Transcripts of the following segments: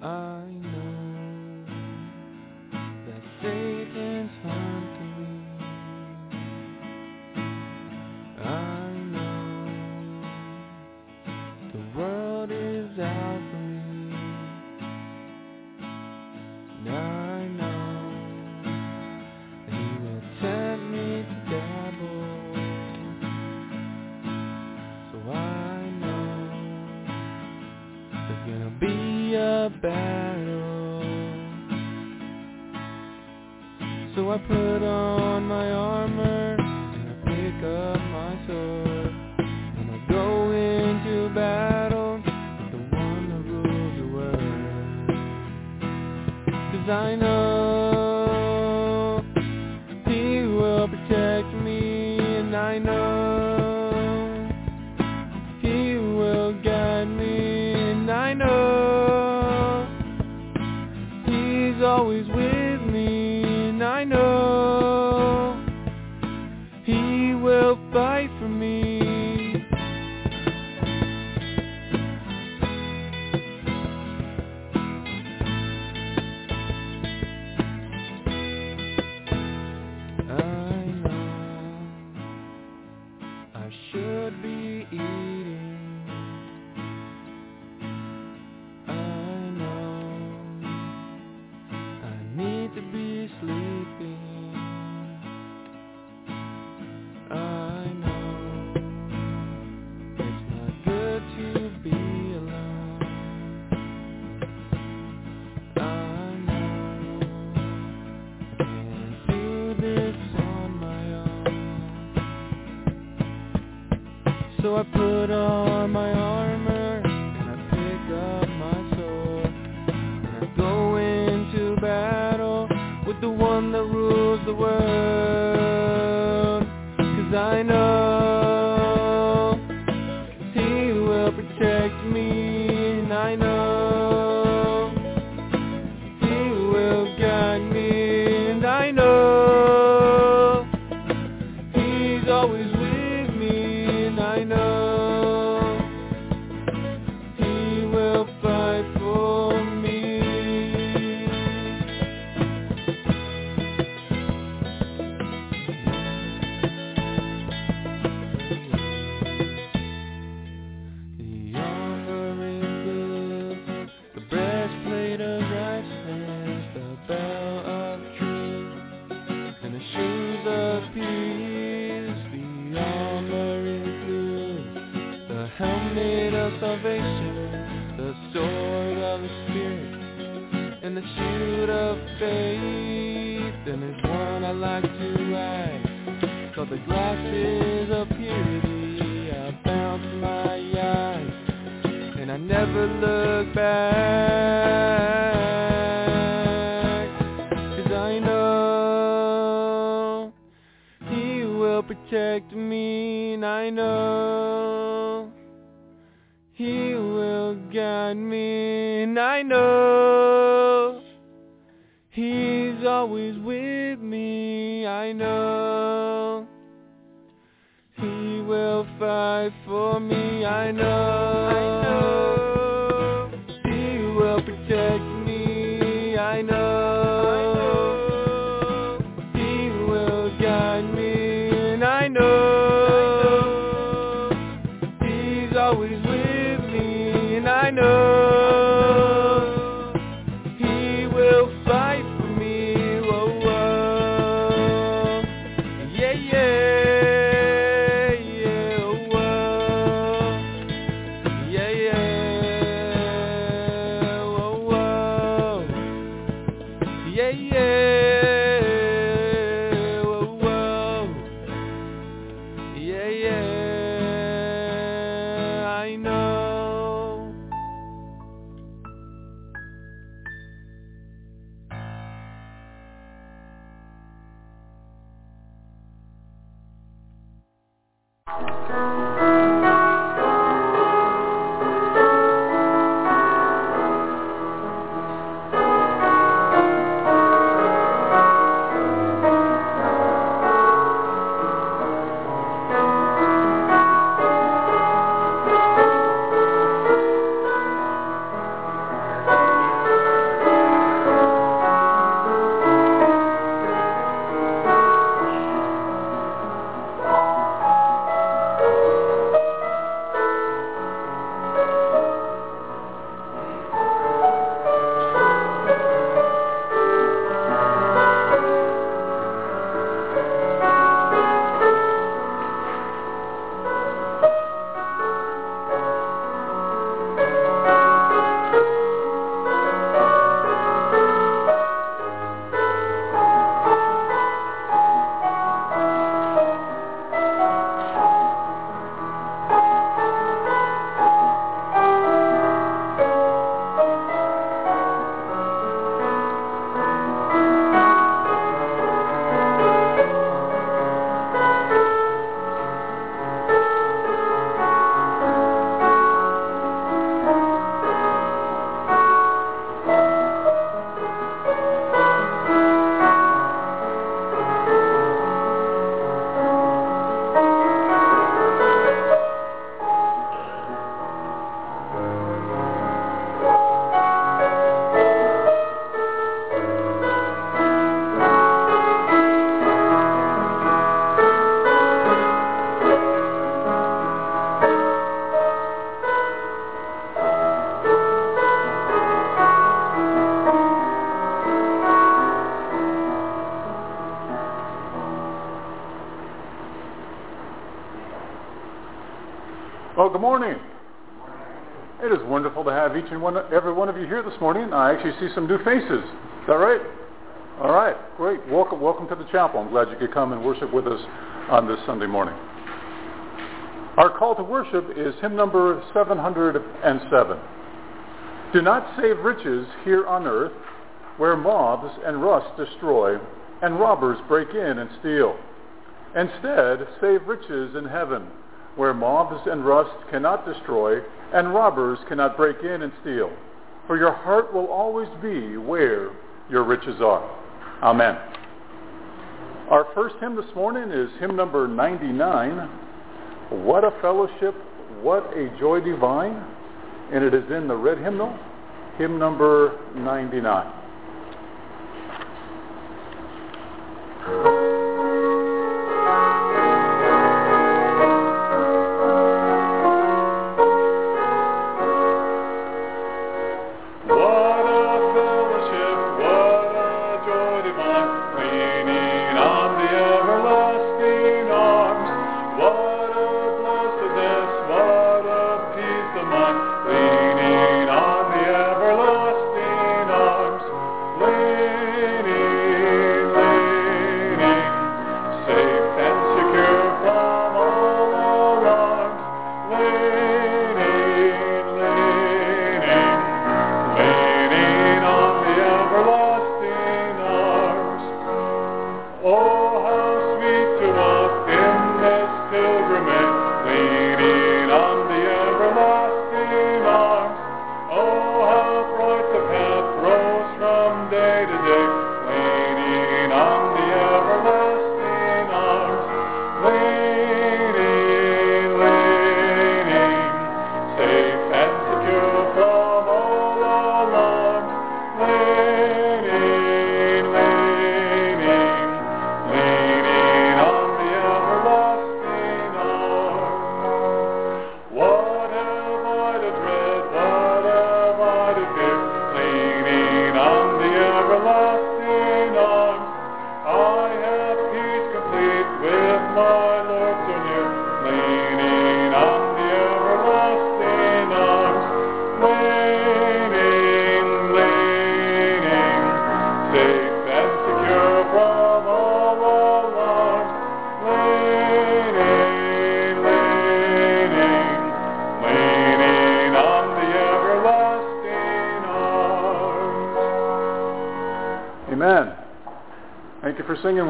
I like to ride, called the Good morning. It is wonderful to have each and one, every one of you here this morning. I actually see some new faces. Is that right? All right, great. Welcome, welcome to the chapel. I'm glad you could come and worship with us on this Sunday morning. Our call to worship is hymn number 707. Do not save riches here on earth, where moths and rust destroy, and robbers break in and steal. Instead, save riches in heaven, where moths and rust cannot destroy, and robbers cannot break in and steal. For your heart will always be where your riches are. Amen. Our first hymn this morning is hymn number 99, What a Fellowship, What a Joy Divine, and it is in the red hymnal, hymn number 99.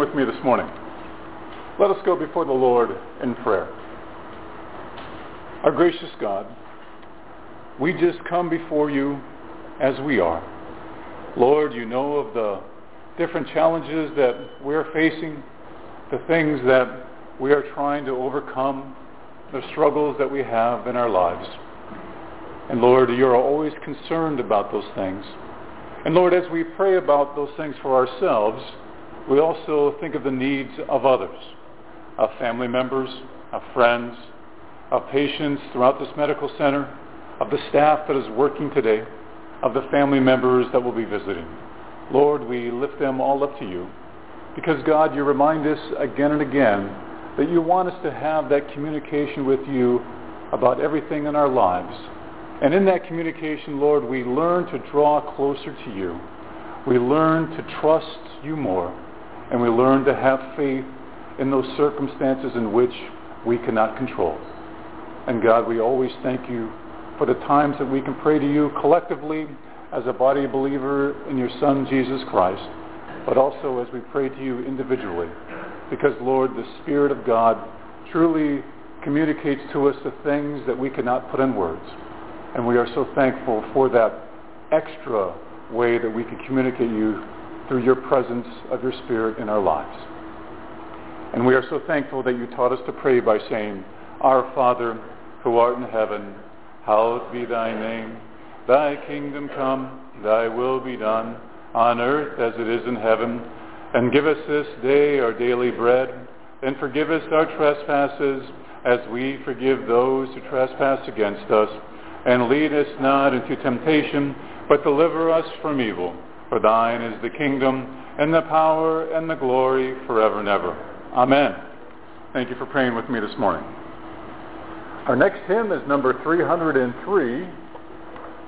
With me this morning. Let us go before the Lord in prayer. Our gracious God, we just come before you as we are. Lord, you know of the different challenges that we're facing, the things that we are trying to overcome, the struggles that we have in our lives. And Lord, you are always concerned about those things. And Lord, as we pray about those things for ourselves, we also think of the needs of others, of family members, of friends, of patients throughout this medical center, of the staff that is working today, of the family members that will be visiting. Lord, we lift them all up to you because, God, you remind us again and again that you want us to have that communication with you about everything in our lives. And in that communication, Lord, we learn to draw closer to you. We learn to trust you more and we learn to have faith in those circumstances in which we cannot control. And God, we always thank you for the times that we can pray to you collectively as a body of believer in your Son, Jesus Christ, but also as we pray to you individually. Because, Lord, the Spirit of God truly communicates to us the things that we cannot put in words. And we are so thankful for that extra way that we can communicate you through your presence of your Spirit in our lives. And we are so thankful that you taught us to pray by saying, Our Father, who art in heaven, hallowed be thy name. Thy kingdom come, thy will be done, on earth as it is in heaven. And give us this day our daily bread, and forgive us our trespasses, as we forgive those who trespass against us. And lead us not into temptation, but deliver us from evil. For thine is the kingdom and the power and the glory forever and ever. Amen. Thank you for praying with me this morning. Our next hymn is number 303,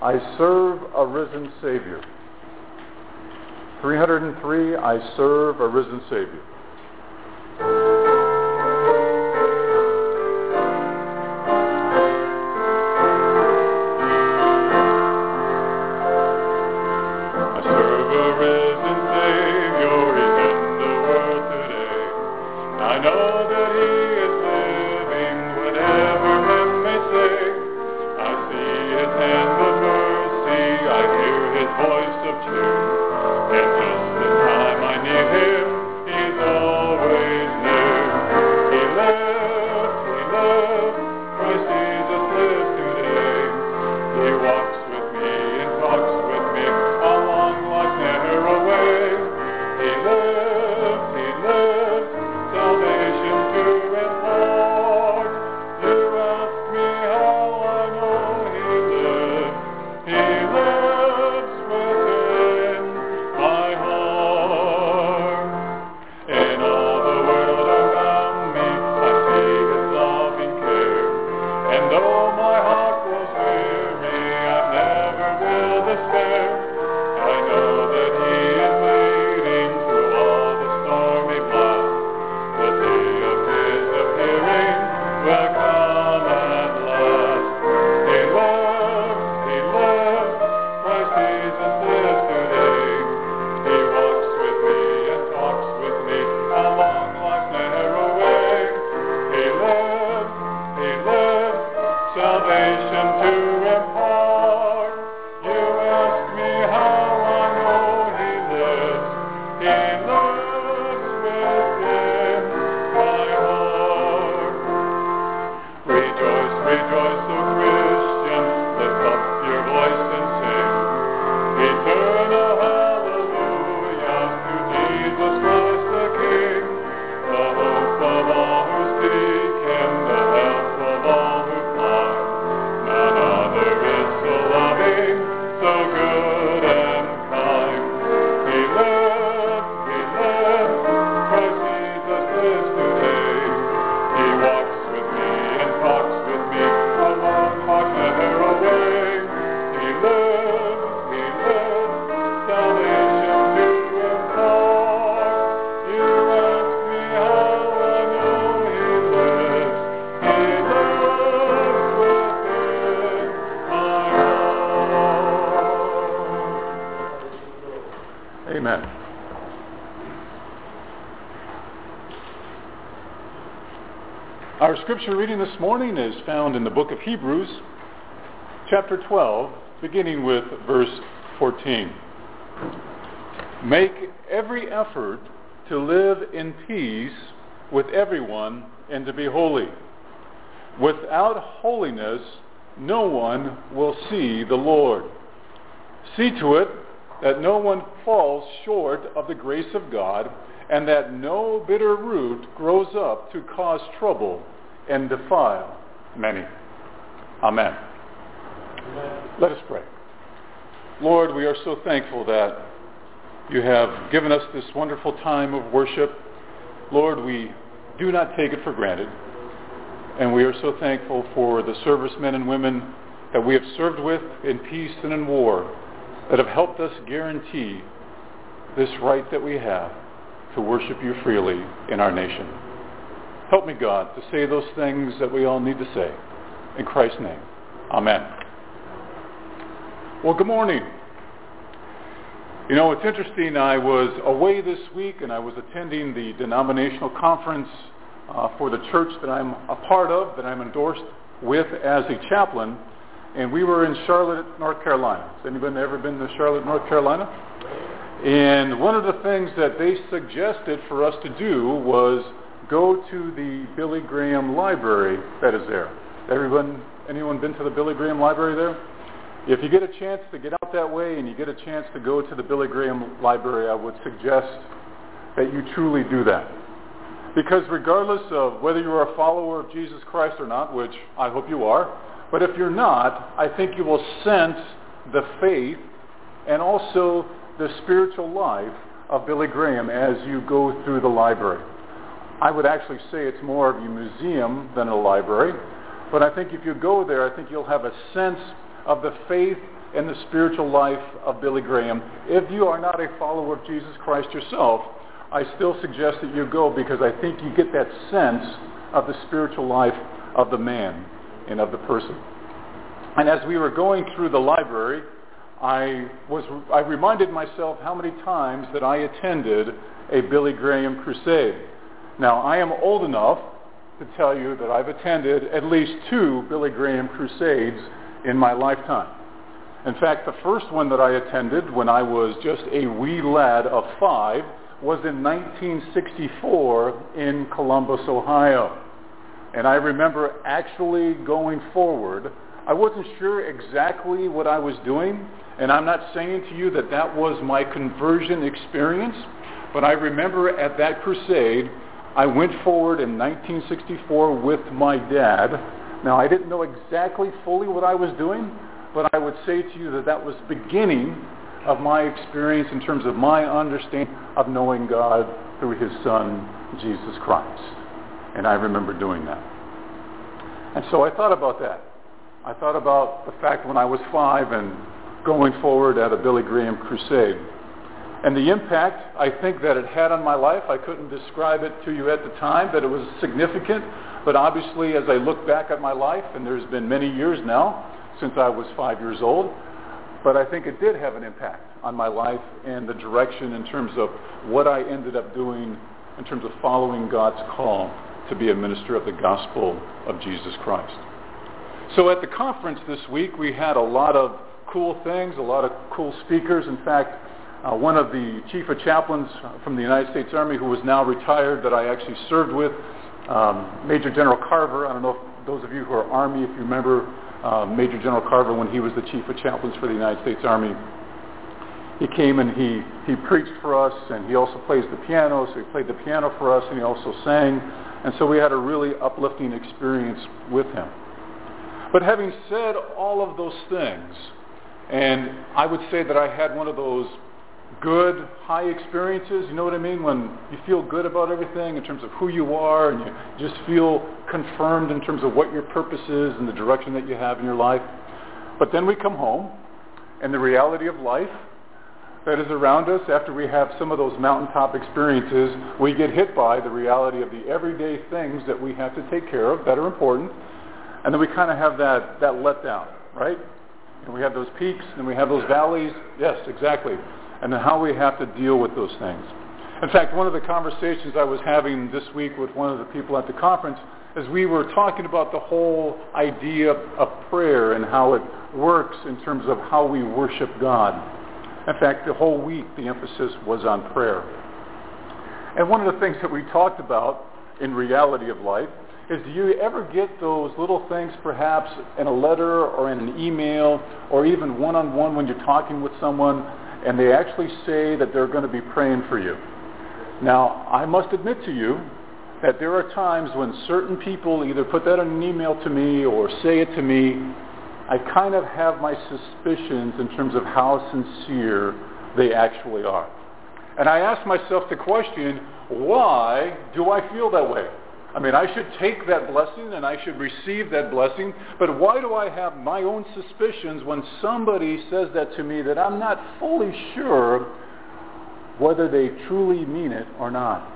I Serve a Risen Savior. 303, I Serve a Risen Savior. Scripture reading this morning is found in the book of Hebrews, chapter 12, beginning with verse 14. Make every effort to live in peace with everyone and to be holy. Without holiness, no one will see the Lord. See to it that no one falls short of the grace of God, and that no bitter root grows up to cause trouble and defile many. Amen. Let us pray. Lord, we are so thankful that you have given us this wonderful time of worship. Lord, we do not take it for granted. And we are so thankful for the servicemen and women that we have served with in peace and in war that have helped us guarantee this right that we have to worship you freely in our nation. Help me, God, to say those things that we all need to say. In Christ's name, amen. Well, good morning. You know, it's interesting. I was away this week and I was attending the denominational conference uh, for the church that I'm a part of, that I'm endorsed with as a chaplain. And we were in Charlotte, North Carolina. Has anybody ever been to Charlotte, North Carolina? And one of the things that they suggested for us to do was go to the Billy Graham Library that is there. Everyone, anyone been to the Billy Graham Library there? If you get a chance to get out that way and you get a chance to go to the Billy Graham Library, I would suggest that you truly do that. Because regardless of whether you're a follower of Jesus Christ or not, which I hope you are, but if you're not, I think you will sense the faith and also the spiritual life of Billy Graham as you go through the library. I would actually say it's more of a museum than a library. But I think if you go there, I think you'll have a sense of the faith and the spiritual life of Billy Graham. If you are not a follower of Jesus Christ yourself, I still suggest that you go because I think you get that sense of the spiritual life of the man and of the person. And as we were going through the library, I was I reminded myself how many times that I attended a Billy Graham crusade. Now, I am old enough to tell you that I've attended at least two Billy Graham crusades in my lifetime. In fact, the first one that I attended when I was just a wee lad of five was in 1964 in Columbus, Ohio. And I remember actually going forward. I wasn't sure exactly what I was doing, and I'm not saying to you that that was my conversion experience, but I remember at that crusade, I went forward in 1964 with my dad. Now, I didn't know exactly fully what I was doing, but I would say to you that that was the beginning of my experience in terms of my understanding of knowing God through his son, Jesus Christ. And I remember doing that. And so I thought about that. I thought about the fact when I was five and going forward at a Billy Graham crusade. And the impact I think that it had on my life, I couldn't describe it to you at the time, but it was significant. But obviously as I look back at my life, and there's been many years now since I was five years old, but I think it did have an impact on my life and the direction in terms of what I ended up doing in terms of following God's call to be a minister of the gospel of Jesus Christ. So at the conference this week, we had a lot of cool things, a lot of cool speakers. In fact, uh, one of the chief of chaplains from the United States Army who was now retired that I actually served with, um, Major General Carver. I don't know if those of you who are Army, if you remember uh, Major General Carver when he was the chief of chaplains for the United States Army. He came and he, he preached for us, and he also plays the piano, so he played the piano for us, and he also sang. And so we had a really uplifting experience with him. But having said all of those things, and I would say that I had one of those good, high experiences. You know what I mean? When you feel good about everything in terms of who you are and you just feel confirmed in terms of what your purpose is and the direction that you have in your life. But then we come home and the reality of life that is around us after we have some of those mountaintop experiences, we get hit by the reality of the everyday things that we have to take care of that are important. And then we kind of have that, that letdown, right? And we have those peaks and we have those valleys. Yes, exactly and how we have to deal with those things. In fact, one of the conversations I was having this week with one of the people at the conference is we were talking about the whole idea of prayer and how it works in terms of how we worship God. In fact, the whole week the emphasis was on prayer. And one of the things that we talked about in reality of life is do you ever get those little things perhaps in a letter or in an email or even one-on-one when you're talking with someone and they actually say that they're going to be praying for you. Now, I must admit to you that there are times when certain people either put that in an email to me or say it to me. I kind of have my suspicions in terms of how sincere they actually are. And I ask myself the question, why do I feel that way? I mean, I should take that blessing and I should receive that blessing, but why do I have my own suspicions when somebody says that to me that I'm not fully sure whether they truly mean it or not?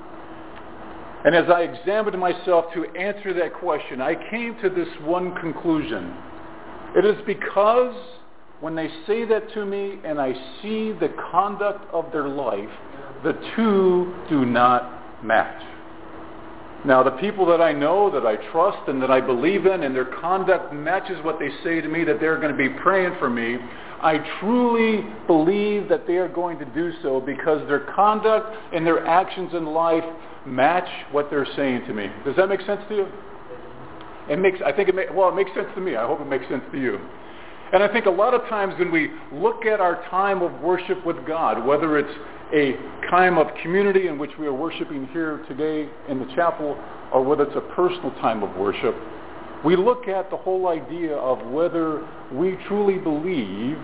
And as I examined myself to answer that question, I came to this one conclusion. It is because when they say that to me and I see the conduct of their life, the two do not match. Now, the people that I know, that I trust, and that I believe in, and their conduct matches what they say to me that they're going to be praying for me, I truly believe that they are going to do so because their conduct and their actions in life match what they're saying to me. Does that make sense to you? It makes, I think it may, well, it makes sense to me. I hope it makes sense to you. And I think a lot of times when we look at our time of worship with God, whether it's a time of community in which we are worshiping here today in the chapel, or whether it's a personal time of worship, we look at the whole idea of whether we truly believe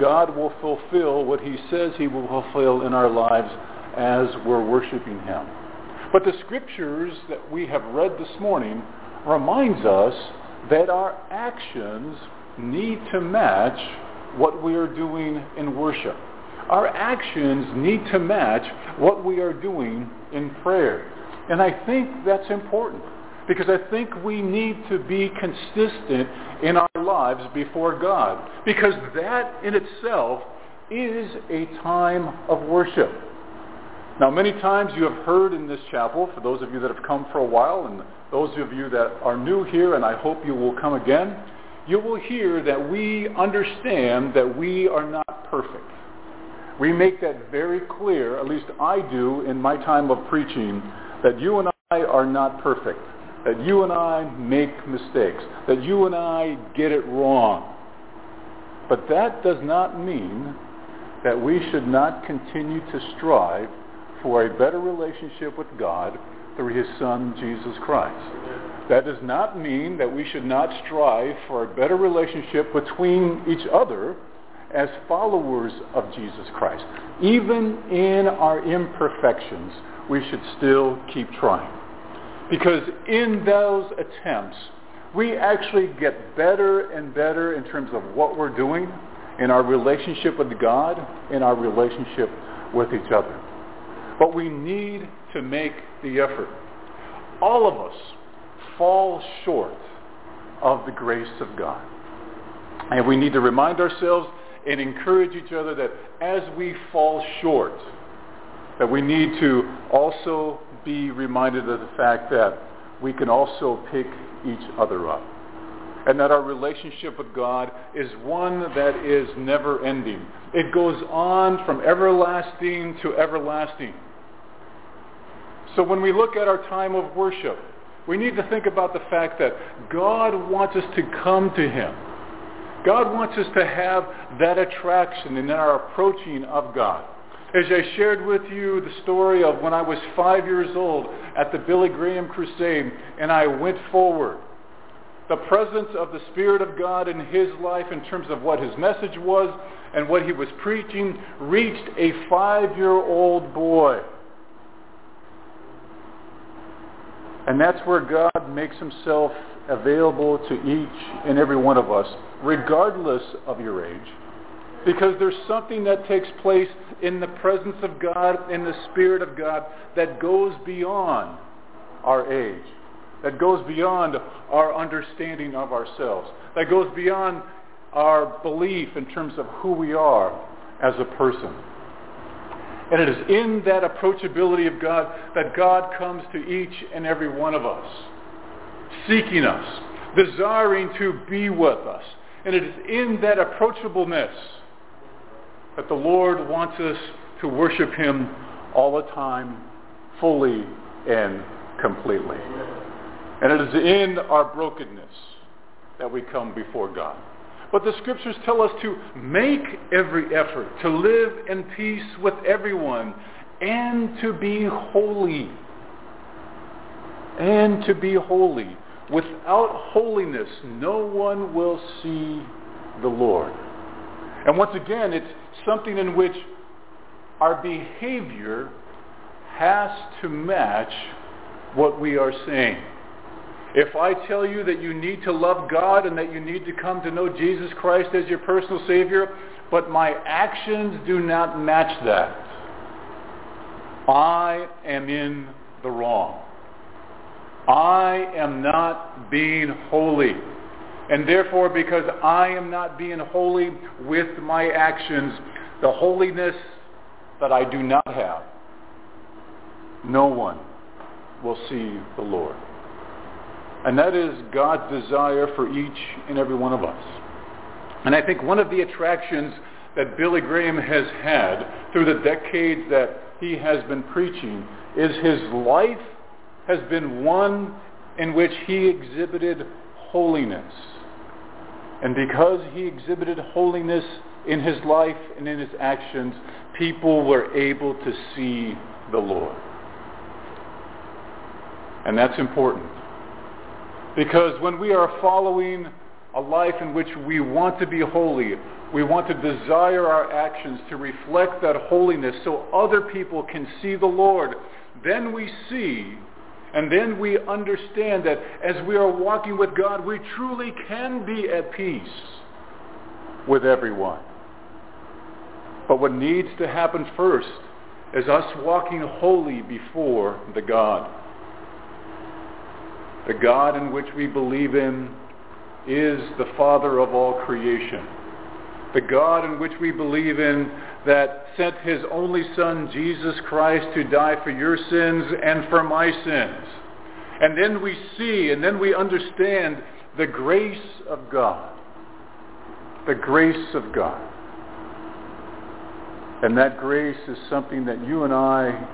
God will fulfill what he says he will fulfill in our lives as we're worshiping him. But the scriptures that we have read this morning reminds us that our actions need to match what we are doing in worship. Our actions need to match what we are doing in prayer. And I think that's important because I think we need to be consistent in our lives before God because that in itself is a time of worship. Now, many times you have heard in this chapel, for those of you that have come for a while and those of you that are new here, and I hope you will come again, you will hear that we understand that we are not perfect. We make that very clear, at least I do in my time of preaching, that you and I are not perfect, that you and I make mistakes, that you and I get it wrong. But that does not mean that we should not continue to strive for a better relationship with God through his Son, Jesus Christ. That does not mean that we should not strive for a better relationship between each other as followers of Jesus Christ. Even in our imperfections, we should still keep trying. Because in those attempts, we actually get better and better in terms of what we're doing in our relationship with God, in our relationship with each other. But we need to make the effort. All of us fall short of the grace of God. And we need to remind ourselves and encourage each other that as we fall short, that we need to also be reminded of the fact that we can also pick each other up. And that our relationship with God is one that is never ending. It goes on from everlasting to everlasting. So when we look at our time of worship, we need to think about the fact that God wants us to come to him. God wants us to have that attraction in our approaching of God. As I shared with you the story of when I was five years old at the Billy Graham Crusade and I went forward, the presence of the Spirit of God in his life in terms of what his message was and what he was preaching reached a five-year-old boy. And that's where God makes himself available to each and every one of us, regardless of your age. Because there's something that takes place in the presence of God, in the Spirit of God, that goes beyond our age, that goes beyond our understanding of ourselves, that goes beyond our belief in terms of who we are as a person. And it is in that approachability of God that God comes to each and every one of us, seeking us, desiring to be with us. And it is in that approachableness that the Lord wants us to worship him all the time, fully and completely. And it is in our brokenness that we come before God. But the scriptures tell us to make every effort to live in peace with everyone and to be holy. And to be holy. Without holiness, no one will see the Lord. And once again, it's something in which our behavior has to match what we are saying. If I tell you that you need to love God and that you need to come to know Jesus Christ as your personal Savior, but my actions do not match that, I am in the wrong. I am not being holy. And therefore, because I am not being holy with my actions, the holiness that I do not have, no one will see the Lord. And that is God's desire for each and every one of us. And I think one of the attractions that Billy Graham has had through the decades that he has been preaching is his life has been one in which he exhibited holiness. And because he exhibited holiness in his life and in his actions, people were able to see the Lord. And that's important. Because when we are following a life in which we want to be holy, we want to desire our actions to reflect that holiness so other people can see the Lord, then we see And then we understand that as we are walking with God, we truly can be at peace with everyone. But what needs to happen first is us walking holy before the God. The God in which we believe in is the Father of all creation. The God in which we believe in that sent his only Son, Jesus Christ, to die for your sins and for my sins. And then we see and then we understand the grace of God. The grace of God. And that grace is something that you and I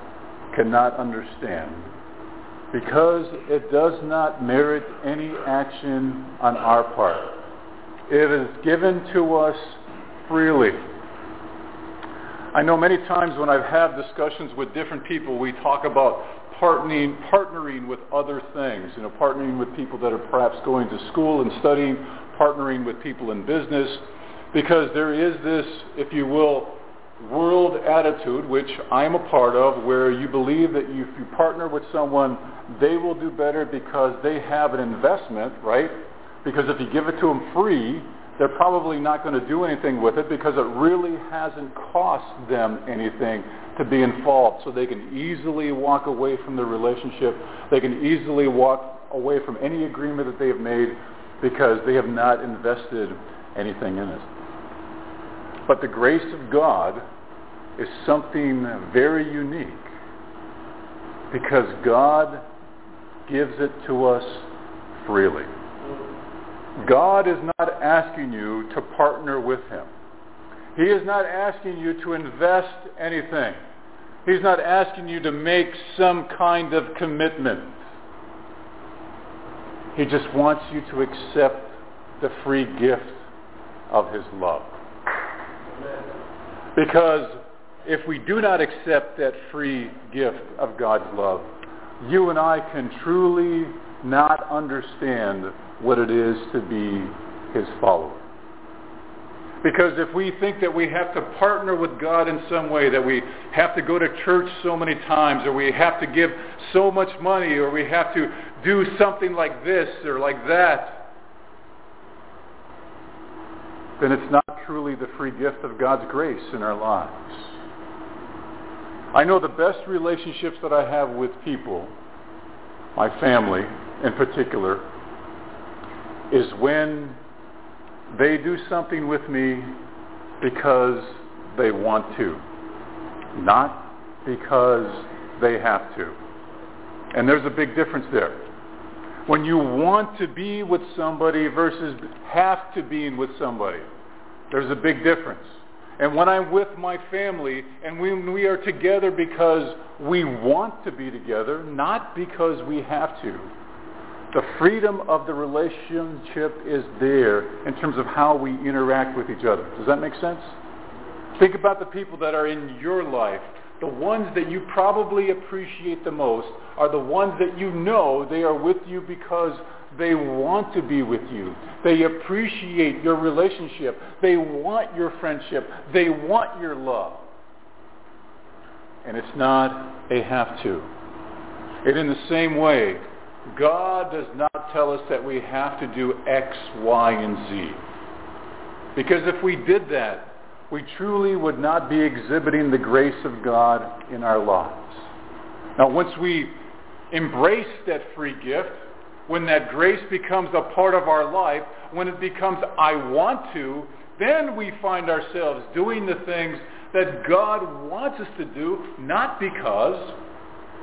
cannot understand because it does not merit any action on our part. It is given to us freely. I know many times when I've had discussions with different people, we talk about partnering, partnering with other things, you know, partnering with people that are perhaps going to school and studying, partnering with people in business, because there is this, if you will, world attitude, which I'm a part of, where you believe that if you partner with someone, they will do better because they have an investment, right? Because if you give it to them free, they're probably not going to do anything with it because it really hasn't cost them anything to be involved. So they can easily walk away from the relationship. They can easily walk away from any agreement that they have made because they have not invested anything in it. But the grace of God is something very unique because God gives it to us freely. God is not asking you to partner with him. He is not asking you to invest anything. He's not asking you to make some kind of commitment. He just wants you to accept the free gift of his love. Because if we do not accept that free gift of God's love, you and I can truly not understand what it is to be his follower. Because if we think that we have to partner with God in some way, that we have to go to church so many times, or we have to give so much money, or we have to do something like this or like that, then it's not truly the free gift of God's grace in our lives. I know the best relationships that I have with people, my family in particular, is when they do something with me because they want to, not because they have to. And there's a big difference there. When you want to be with somebody versus have to be with somebody, there's a big difference. And when I'm with my family and when we are together because we want to be together, not because we have to, the freedom of the relationship is there in terms of how we interact with each other. Does that make sense? Think about the people that are in your life. The ones that you probably appreciate the most are the ones that you know they are with you because they want to be with you. They appreciate your relationship. They want your friendship. They want your love. And it's not a have to. And in the same way, God does not tell us that we have to do X, Y, and Z. Because if we did that, we truly would not be exhibiting the grace of God in our lives. Now, once we embrace that free gift, when that grace becomes a part of our life, when it becomes I want to, then we find ourselves doing the things that God wants us to do, not because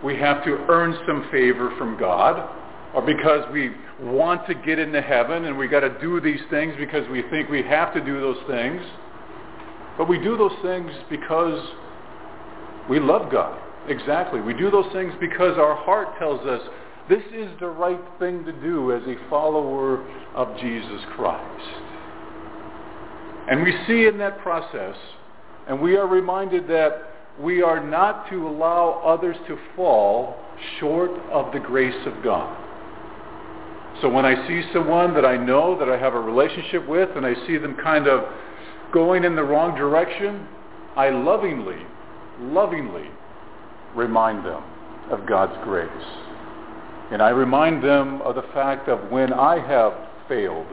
we have to earn some favor from God or because we want to get into heaven and we got to do these things because we think we have to do those things. But we do those things because we love God. Exactly. We do those things because our heart tells us this is the right thing to do as a follower of Jesus Christ. And we see in that process, and we are reminded that we are not to allow others to fall short of the grace of God. So when I see someone that I know, that I have a relationship with, and I see them kind of going in the wrong direction, I lovingly, lovingly remind them of God's grace. And I remind them of the fact of when I have failed.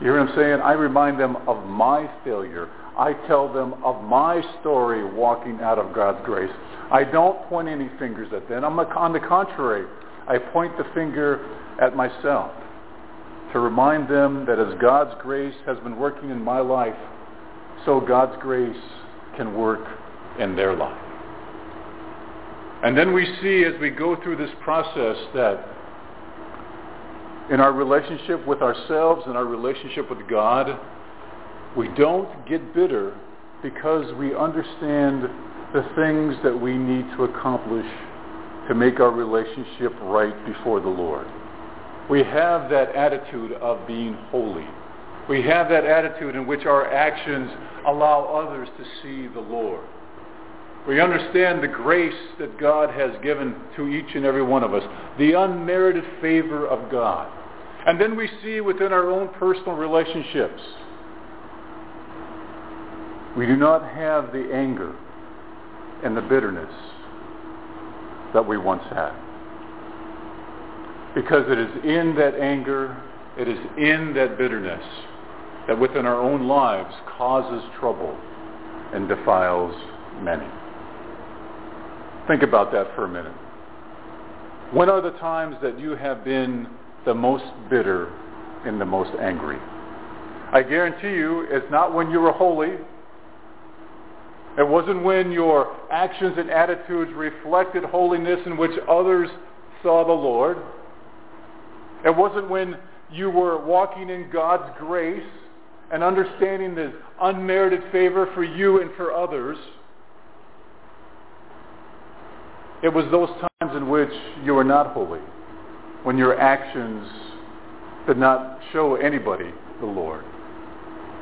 You hear what I'm saying? I remind them of my failure. I tell them of my story walking out of God's grace. I don't point any fingers at them. I'm on the contrary. I point the finger at myself to remind them that as God's grace has been working in my life, so God's grace can work in their life. And then we see as we go through this process that in our relationship with ourselves and our relationship with God, we don't get bitter because we understand the things that we need to accomplish to make our relationship right before the Lord. We have that attitude of being holy. We have that attitude in which our actions allow others to see the Lord. We understand the grace that God has given to each and every one of us, the unmerited favor of God. And then we see within our own personal relationships, we do not have the anger and the bitterness that we once had. Because it is in that anger, it is in that bitterness that within our own lives causes trouble and defiles many. Think about that for a minute. When are the times that you have been the most bitter and the most angry? I guarantee you it's not when you were holy. It wasn't when your actions and attitudes reflected holiness in which others saw the Lord. It wasn't when you were walking in God's grace and understanding the unmerited favor for you and for others. It was those times in which you were not holy, when your actions did not show anybody the Lord.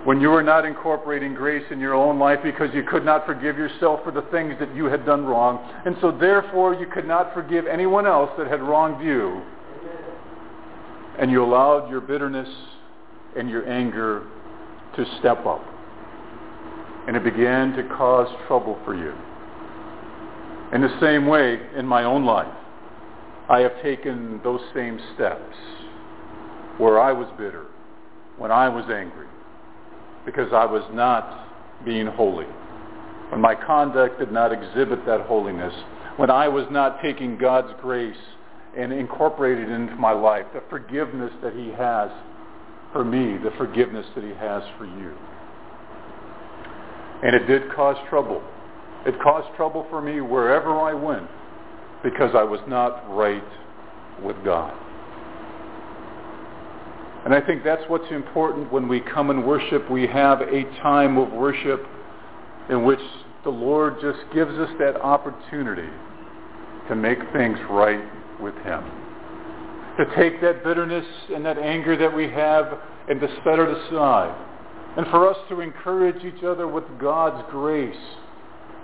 When you were not incorporating grace in your own life because you could not forgive yourself for the things that you had done wrong. And so therefore you could not forgive anyone else that had wronged you. And you allowed your bitterness and your anger to step up. And it began to cause trouble for you. In the same way, in my own life, I have taken those same steps where I was bitter, when I was angry, because I was not being holy, when my conduct did not exhibit that holiness, when I was not taking God's grace and incorporating it into my life, the forgiveness that he has for me, the forgiveness that he has for you. And it did cause trouble it caused trouble for me wherever I went because I was not right with God. And I think that's what's important when we come and worship. We have a time of worship in which the Lord just gives us that opportunity to make things right with him. To take that bitterness and that anger that we have and to set it aside. And for us to encourage each other with God's grace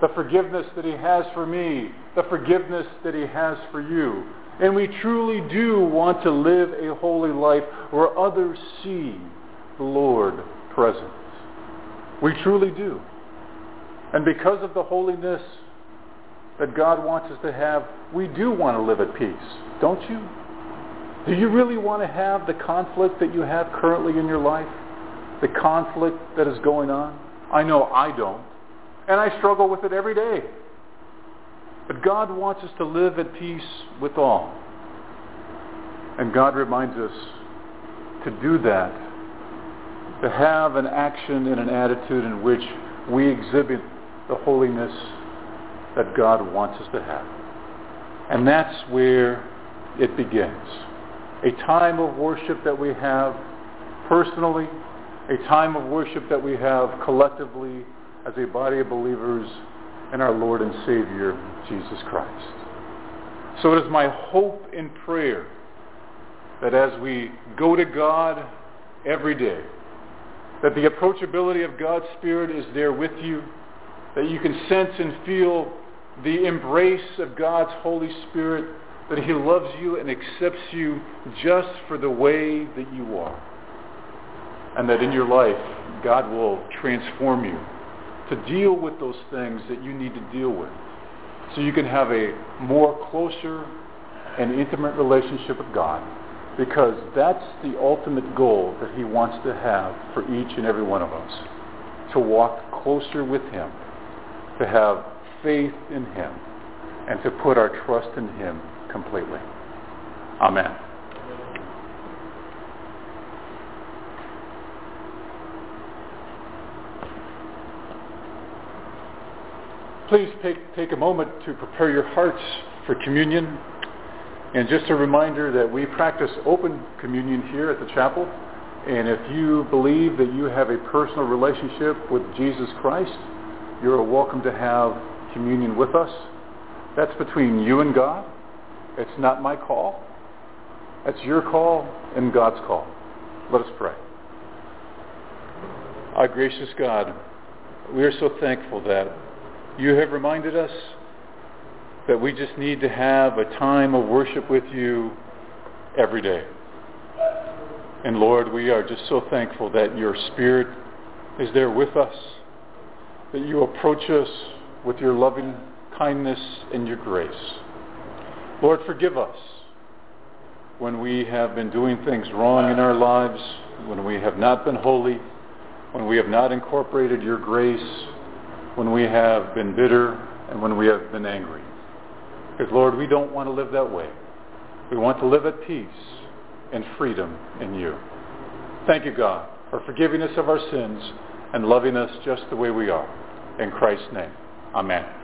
the forgiveness that he has for me, the forgiveness that he has for you. And we truly do want to live a holy life where others see the Lord present. We truly do. And because of the holiness that God wants us to have, we do want to live at peace, don't you? Do you really want to have the conflict that you have currently in your life? The conflict that is going on? I know I don't. And I struggle with it every day. But God wants us to live at peace with all. And God reminds us to do that, to have an action and an attitude in which we exhibit the holiness that God wants us to have. And that's where it begins. A time of worship that we have personally, a time of worship that we have collectively as a body of believers in our Lord and Savior, Jesus Christ. So it is my hope and prayer that as we go to God every day, that the approachability of God's Spirit is there with you, that you can sense and feel the embrace of God's Holy Spirit, that he loves you and accepts you just for the way that you are. And that in your life, God will transform you to deal with those things that you need to deal with. So you can have a more closer and intimate relationship with God. Because that's the ultimate goal that he wants to have for each and every one of us. To walk closer with him, to have faith in him, and to put our trust in him completely. Amen. Please take, take a moment to prepare your hearts for communion. And just a reminder that we practice open communion here at the chapel. And if you believe that you have a personal relationship with Jesus Christ, you're welcome to have communion with us. That's between you and God. It's not my call. That's your call and God's call. Let us pray. Our gracious God, we are so thankful that you have reminded us that we just need to have a time of worship with you every day. And Lord, we are just so thankful that your Spirit is there with us, that you approach us with your loving kindness and your grace. Lord, forgive us when we have been doing things wrong in our lives, when we have not been holy, when we have not incorporated your grace, when we have been bitter, and when we have been angry. Because, Lord, we don't want to live that way. We want to live at peace and freedom in you. Thank you, God, for forgiving us of our sins and loving us just the way we are. In Christ's name, amen.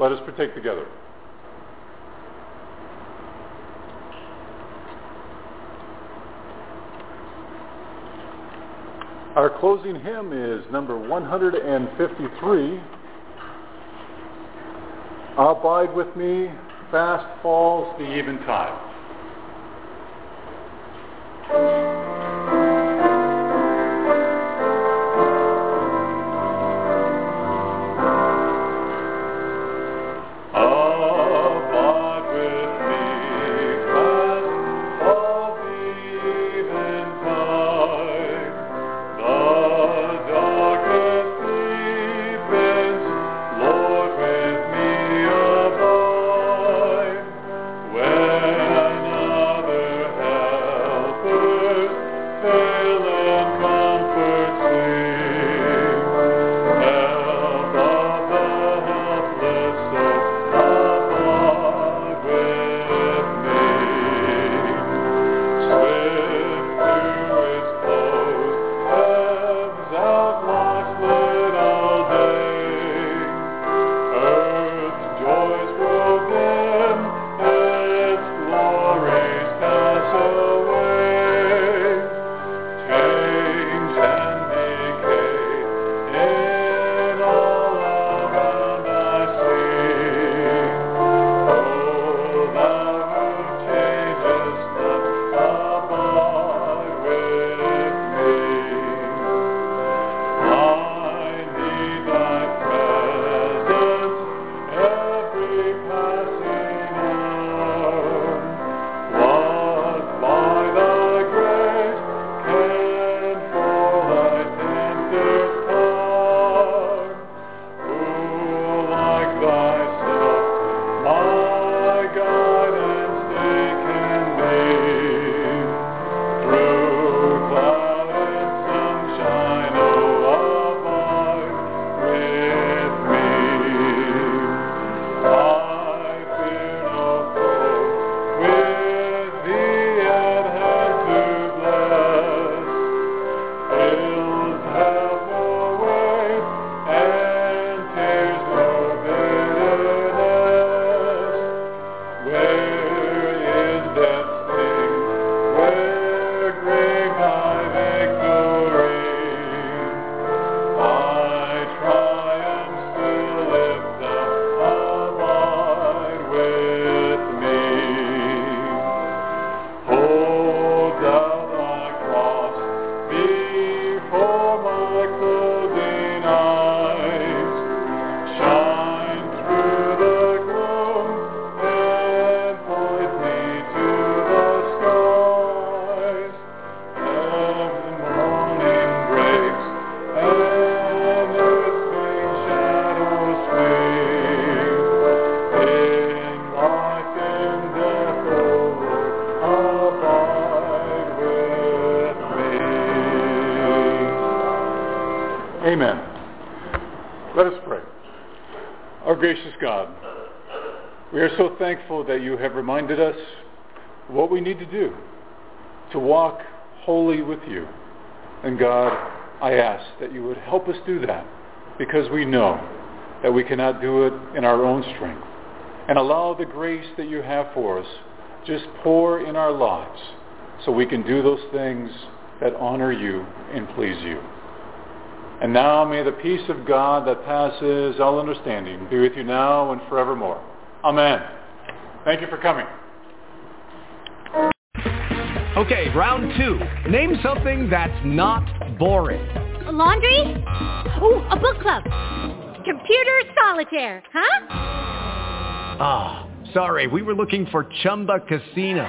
Let us partake together. Our closing hymn is number 153. Abide with me, fast falls the eventide. Gracious God, we are so thankful that you have reminded us what we need to do to walk wholly with you. And God, I ask that you would help us do that because we know that we cannot do it in our own strength. And allow the grace that you have for us just pour in our lives so we can do those things that honor you and please you. And now may the peace of God that passes all understanding be with you now and forevermore. Amen. Thank you for coming. Okay, round two. Name something that's not boring. A laundry? Ooh, a book club. Computer solitaire, huh? Ah, oh, sorry, we were looking for Chumba Casino.